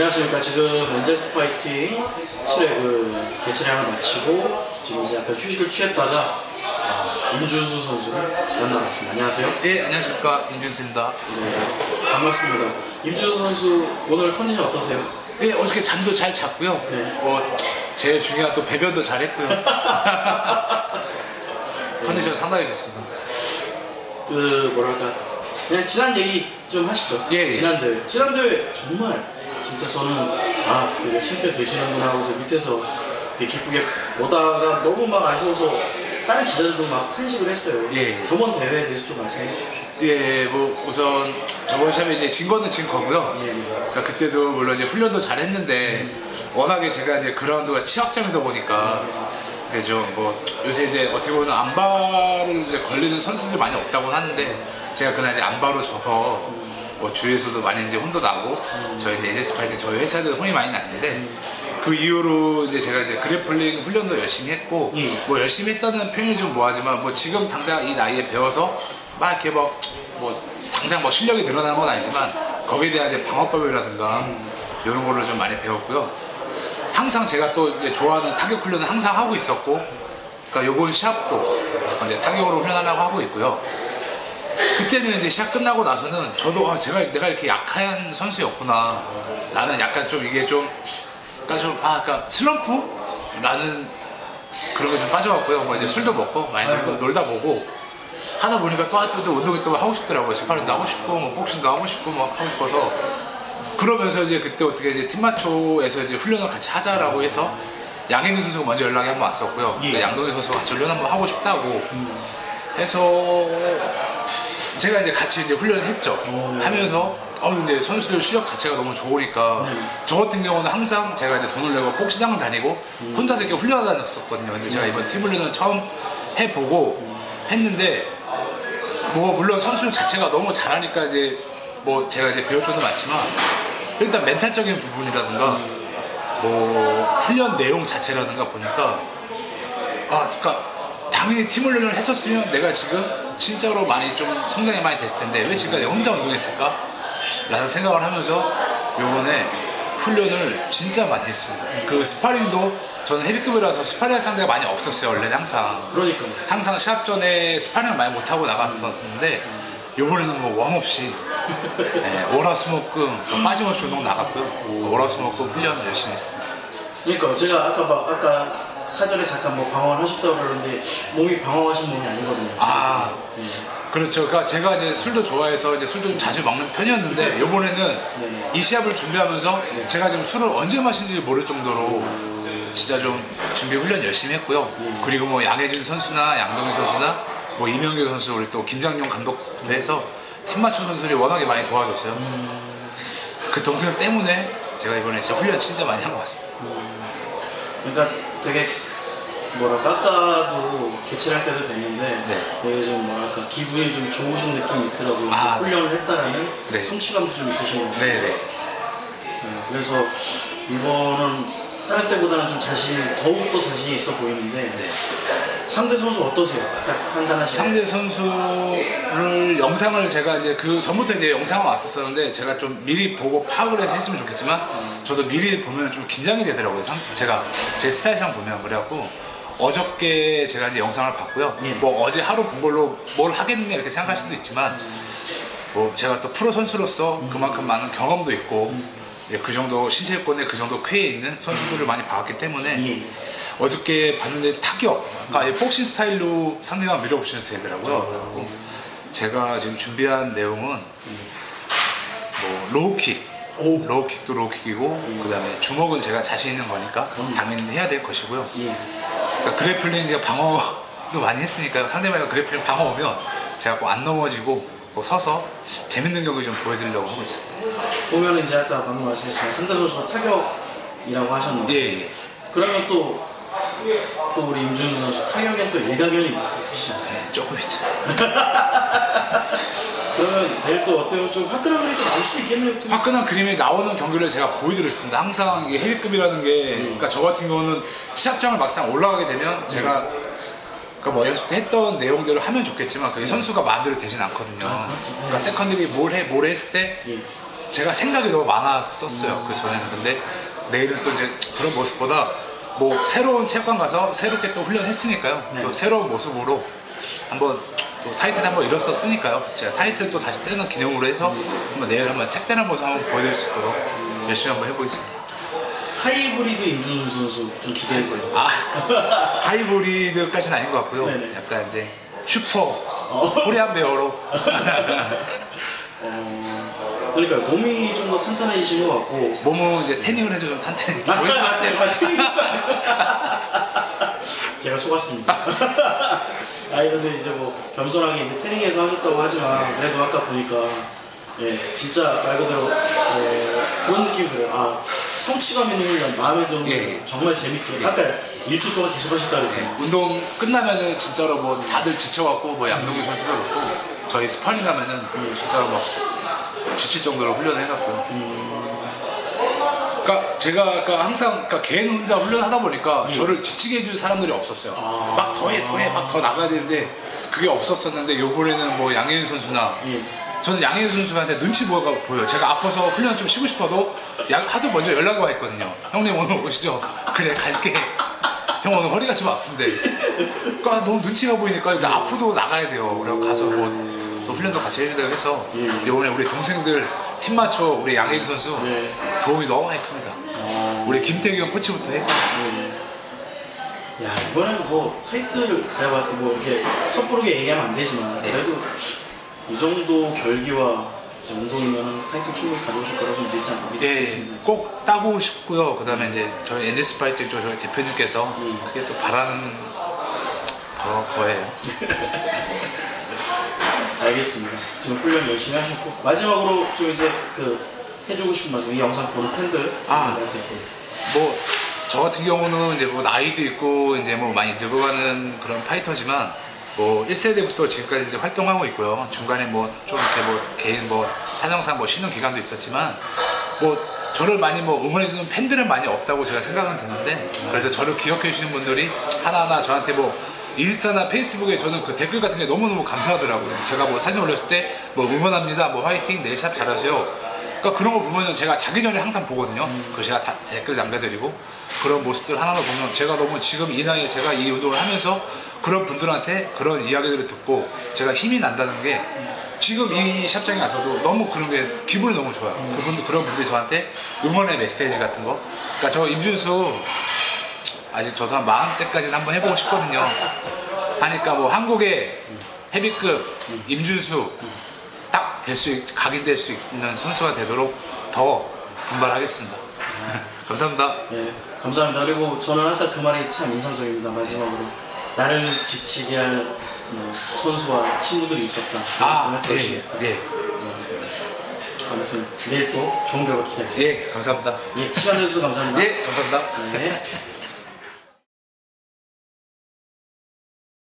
안녕하십니까. 지금 엔젤 스 파이팅 7회 그 개체량을 마치고 지금 이제 약간 휴식을 취했다가 아, 임준수 선수를 만나러 왔습니다. 안녕하세요. 예, 안녕하십니까. 임준수입니다. 네, 반갑습니다. 임준수 선수 오늘 컨디션 어떠세요? 예, 어저께 잠도 잘 잤고요. 네. 어, 제일 중요한 또 배변도 잘 했고요. 컨디션 상당히 좋습니다. 그 뭐랄까 그냥 지난 얘기 좀 하시죠. 예, 예. 지난 대회. 지난 대회 정말 진짜 저는 아 되게 챔피언 되시는구나 하고서 밑에서 되게 기쁘게 보다가 너무 막 아쉬워서 다른 기자들도 막 탄식을 했어요. 예, 예. 저번 대회에 대해서 좀 말씀해 주십시오. 예, 뭐 우선 저번 샵에 이제 진 거는 진 거고요. 예, 예. 그러니까 그때도 물론 이제 훈련도 잘 했는데 워낙에 제가 이제 그라운드가 취약점이다 보니까 이제 좀뭐 요새 이제 어떻게 보면 안바를 이제 걸리는 선수들이 많이 없다고 하는데 제가 그날 이제 안바로 져서 뭐 주위에서도 많이 이제 혼도 나고 저희 이제 에제스 파이팅 저희 회사도 혼이 많이 났는데 그 이후로 이제 제가 이제 그래플링 훈련도 열심히 했고 예. 뭐 열심히 했다는 표현이 좀 뭐하지만 뭐 지금 당장 이 나이에 배워서 막 이렇게 뭐, 뭐 당장 뭐 실력이 늘어나는 건 아니지만 거기에 대한 이제 방어법이라든가 이런 걸로 좀 많이 배웠고요. 항상 제가 또 이제 좋아하는 타격 훈련을 항상 하고 있었고, 그러니까 요번 시합도 이제 타격으로 훈련하려고 하고 있고요. 그때는 이제 시합 끝나고 나서는 저도 아, 제가 내가 이렇게 약한 선수였구나. 나는 약간 좀 이게 좀, 그러니까 좀, 아, 그러니까 슬럼프? 라는 그런 거 좀 빠져갖고요. 뭐 이제 술도 먹고 많이 놀다, 놀다 보고 하다 보니까 또, 또, 또 운동이 또 하고 싶더라고요. 스파링도 하고 싶고, 뭐 복싱도 하고 싶고, 뭐 하고 싶어서. 그러면서 이제 그때 어떻게 이제 팀마초에서 이제 훈련을 같이 하자라고 해서 양혜민 선수가 먼저 연락이 한 번 왔었고요. 예. 양동희 선수가 같이 훈련 한번 하고 싶다고 해서 제가 이제 같이 이제 훈련을 했죠. 오. 하면서 어 이제 선수들 실력 자체가 너무 좋으니까 네. 저 같은 경우는 항상 제가 이제 돈을 내고 꼭 시장을 다니고 혼자서 이렇게 훈련을 다녔었거든요. 근데 제가 이번 팀 훈련을 처음 해보고 했는데 뭐 물론 선수 자체가 너무 잘하니까 이제 뭐 제가 이제 배울 점도 많지만 일단 mental적인 부분이라든가 뭐 훈련 내용 자체라든가 보니까 아 그러니까 당연히 팀 훈련을 했었으면 내가 지금 진짜로 많이 좀 성장이 많이 됐을 텐데 왜 지금까지 혼자 운동했을까? 라는 생각을 하면서 요번에 훈련을 진짜 많이 했습니다. 그 스파링도 저는 헤비급이라서 스파링 상대가 많이 없었어요. 원래는 항상. 그러니까요. 항상 시합 전에 스파링을 많이 못하고 나갔었는데 요번에는 뭐원 없이 네, 월화수목금 빠짐없이 운동 나갔고요 월화수목금 훈련 열심히 했습니다 그러니까 제가 아까 막 아까 사전에 잠깐 뭐 방황을 하셨다고 그러는데 몸이 방황하신 몸이 아니거든요. 아 네. 그렇죠. 그러니까 제가 이제 술도 좋아해서 이제 술도 좀 자주 먹는 편이었는데 요번에는 네네. 이 시합을 준비하면서 제가 지금 술을 언제 마신지 모를 정도로 진짜 좀 준비 훈련 열심히 했고요. 그리고 뭐 양혜진 선수나 양동희 선수나 뭐 이명규 선수 우리 또 김장용 감독부터 해서 팀 맞춤 선수들이 워낙에 많이 도와줬어요. 그 동생 때문에 제가 이번에 진짜 훈련 진짜 많이 한 것 같습니다 그러니까 되게 뭐랄까 아까도 개최할 때도 뵀는데 네. 되게 좀 뭐랄까 기분이 좀 좋으신 느낌이 있더라고요. 아, 훈련을 했다라는 네. 성취감도 좀 있으신 것 같아요. 네네 네, 그래서 이번은 다른 때보다는 좀 자신이 더욱 더 자신이 있어 보이는데 상대 선수 어떠세요? 딱 판단하시는 상대 선수 를 영상을 제가 이제 그 전부터 이제 영상을 왔었었는데 제가 좀 미리 보고 파악을 해서 했으면 좋겠지만 저도 미리 보면 좀 긴장이 되더라고요. 상- 제가 제 스타일상 보면 그래갖고 어저께 제가 이제 영상을 봤고요. 예. 뭐 어제 하루 본 걸로 뭘 하겠네 이렇게 생각할 수도 있지만 뭐 제가 또 프로 선수로서 그만큼 많은 경험도 있고 이제 그 정도 신체 요건에 그 정도 쾌에 있는 선수들을 많이 봤기 때문에 예. 어저께 봤는데 타격, 그러니까 이 복싱 스타일로 상대방 밀어붙이는 스타일이더라고요. 그래갖고 제가 지금 준비한 내용은 뭐 로우킥, 오. 로우킥도 로우킥이고 그다음에 주먹은 제가 자신 있는 거니까 당연히 해야 될 것이고요. 예. 그러니까 grappling 제가 방어도 많이 했으니까 상대방이 grappling 방어 오면 제가 꼭 안 넘어지고 꼭 서서 재밌는 경기 좀 보여드리려고 하고 있습니다. 보면 이제 아까 방금 말씀하셨지만 상대 선수가 타격이라고 하셨는데 예, 예. 그러면 또, 또 우리 임준수 선수 타격에 또 일가견이 있으시지 않습니까? 조금 있죠. 그러면 내일 또 어떻게 보면 좀 화끈한 그림이 좀 나올 수도 있겠네요. 또. 화끈한 그림이 나오는 경기를 제가 보여드리고 싶은데 항상 이게 헤비급이라는 게 그러니까 저 같은 경우는 시합장을 막상 올라가게 되면 제가 그러니까 뭐 연습 때 했던 내용대로 하면 좋겠지만 그게 선수가 마음대로 되진 않거든요. 그러니까 세컨들이 뭘 해, 뭘 했을 때 예. 제가 생각이 너무 많았었어요 그 전에는 근데 내일은 또 이제 그런 모습보다 뭐 새로운 체육관 가서 새롭게 또 훈련했으니까요 네. 또 새로운 모습으로 한번 또 타이틀 한번 잃었었으니까요 제가 타이틀 또 다시 떼는 기념으로 해서 한번 내일 한번 색다른 모습 한번 보여드릴 수 있도록 열심히 한번 해보겠습니다 하이브리드 임준수 선수 좀 기대해봐요. 아 하이브리드까지는 아닌 것 같고요 네네. 약간 이제 super Korean bear로 어, 그러니까 몸이 좀 더 탄탄해지신 것 같고. 몸은 이제 태닝을 해서 좀 탄탄해 아, 보이는 것 아, 같아요 제가 속았습니다. 근데 이제 뭐 겸손하게 이제 태닝해서 하셨다고 하지만 그래도 아까 보니까 예 진짜 말 그대로 예, 그런 느낌이 들어요. 아 성취감 있는 훈련 마음에 드는 예, 훈련 예. 정말 재밌게 아까 일주일 동안 계속 하셨다 그랬잖아요. 운동 끝나면은 진짜로 뭐 다들 지쳐갖고 뭐 양동기 선수도 그렇고 저희 스파링 가면은 진짜로 막 지칠 정도로 훈련을 해갖고요. 그러니까 제가 아까 항상 그러니까 개인 혼자 훈련하다 보니까 저를 지치게 해줄 사람들이 없었어요. 아. 막 더해 더해 막 더 나가야 되는데 그게 없었었는데 요번에는 뭐 양혜인 선수나 예. 저는 양혜인 선수한테 눈치 보여가 보여. 제가 아파서 훈련 좀 쉬고 싶어도 양, 하도 먼저 연락이 와 있거든요. 형님 오늘 오시죠? 그래 갈게. 형 오늘 허리가 좀 아픈데. 그러니까 너무 눈치가 보이니까 근데 아프도 나가야 돼요. 그래서 가서 뭐 또 훈련도 같이 해준다고 해서 예. 이번에 우리 동생들 팀 맞춰 우리 양혜인 선수 네. 도움이 너무 많이 큽니다. 어, 우리 김태경 코치부터 해서 예. 야 이번엔 뭐 타이틀 제가 봤을 때 뭐 이렇게 섣부르게 얘기하면 안 되지만 네. 그래도 이 정도 결기와 운동이면 타이틀 충분히 가져오실 거라고 믿지 않- 예, 믿겠습니다. 꼭 따고 싶고요. 그 다음에 이제 저희 엔젤 스 파이팅 쪽 저희 대표님께서 음. 그게 또 바라는 거, 거예요. 알겠습니다. 지금 훈련 열심히 하셨고 마지막으로 좀 이제 그 해주고 싶은 말씀 이 영상 보는 팬들 아. 뭐 저 같은 경우는 이제 뭐 나이도 있고 이제 뭐 많이 늙어가는 그런 파이터지만 뭐 1세대부터 지금까지 이제 활동하고 있고요. 중간에 뭐 좀 이렇게 뭐 개인 뭐 사정상 뭐 쉬는 기간도 있었지만 뭐 저를 많이 뭐 응원해주는 팬들은 많이 없다고 제가 생각은 드는데 그래도 저를 기억해 주시는 분들이 하나하나 저한테 뭐 인스타나 페이스북에 저는 그 댓글 같은 게 너무너무 감사하더라고요. 제가 뭐 사진 올렸을 때 뭐 응원합니다, 뭐 화이팅, 내일 샵 잘하세요. 그러니까 그런 거 보면은 제가 자기 전에 항상 보거든요. 그 제가 다 댓글 남겨드리고 그런 모습들 하나하나 보면 제가 너무 지금 이 나이에 제가 이 운동을 하면서 그런 분들한테 그런 이야기들을 듣고 제가 힘이 난다는 게 지금 이 샵장에 와서도 너무 그런 게 기분이 너무 좋아요. 그분들 그런 분들이 저한테 응원의 메시지 같은 거. 그러니까 저 임준수 아직 저도 한 마흔 때까지는 한번 해보고 싶거든요. 하니까 뭐 한국의 헤비급 임준수 딱 될 수 각인될 수 있는 선수가 되도록 더 분발하겠습니다. 감사합니다. 예, 감사합니다. 그리고 저는 아까 그 말이 참 인상적입니다. 마지막으로 나를 지치게 할 뭐, 선수와 친구들이 있었다. 아, 예, 것이었다. 예, 아무튼 내일 또 좋은 결과 기대하겠습니다. 예, 감사합니다. 예, 시간 내주셔서 감사합니다. 예, 감사합니다. 네.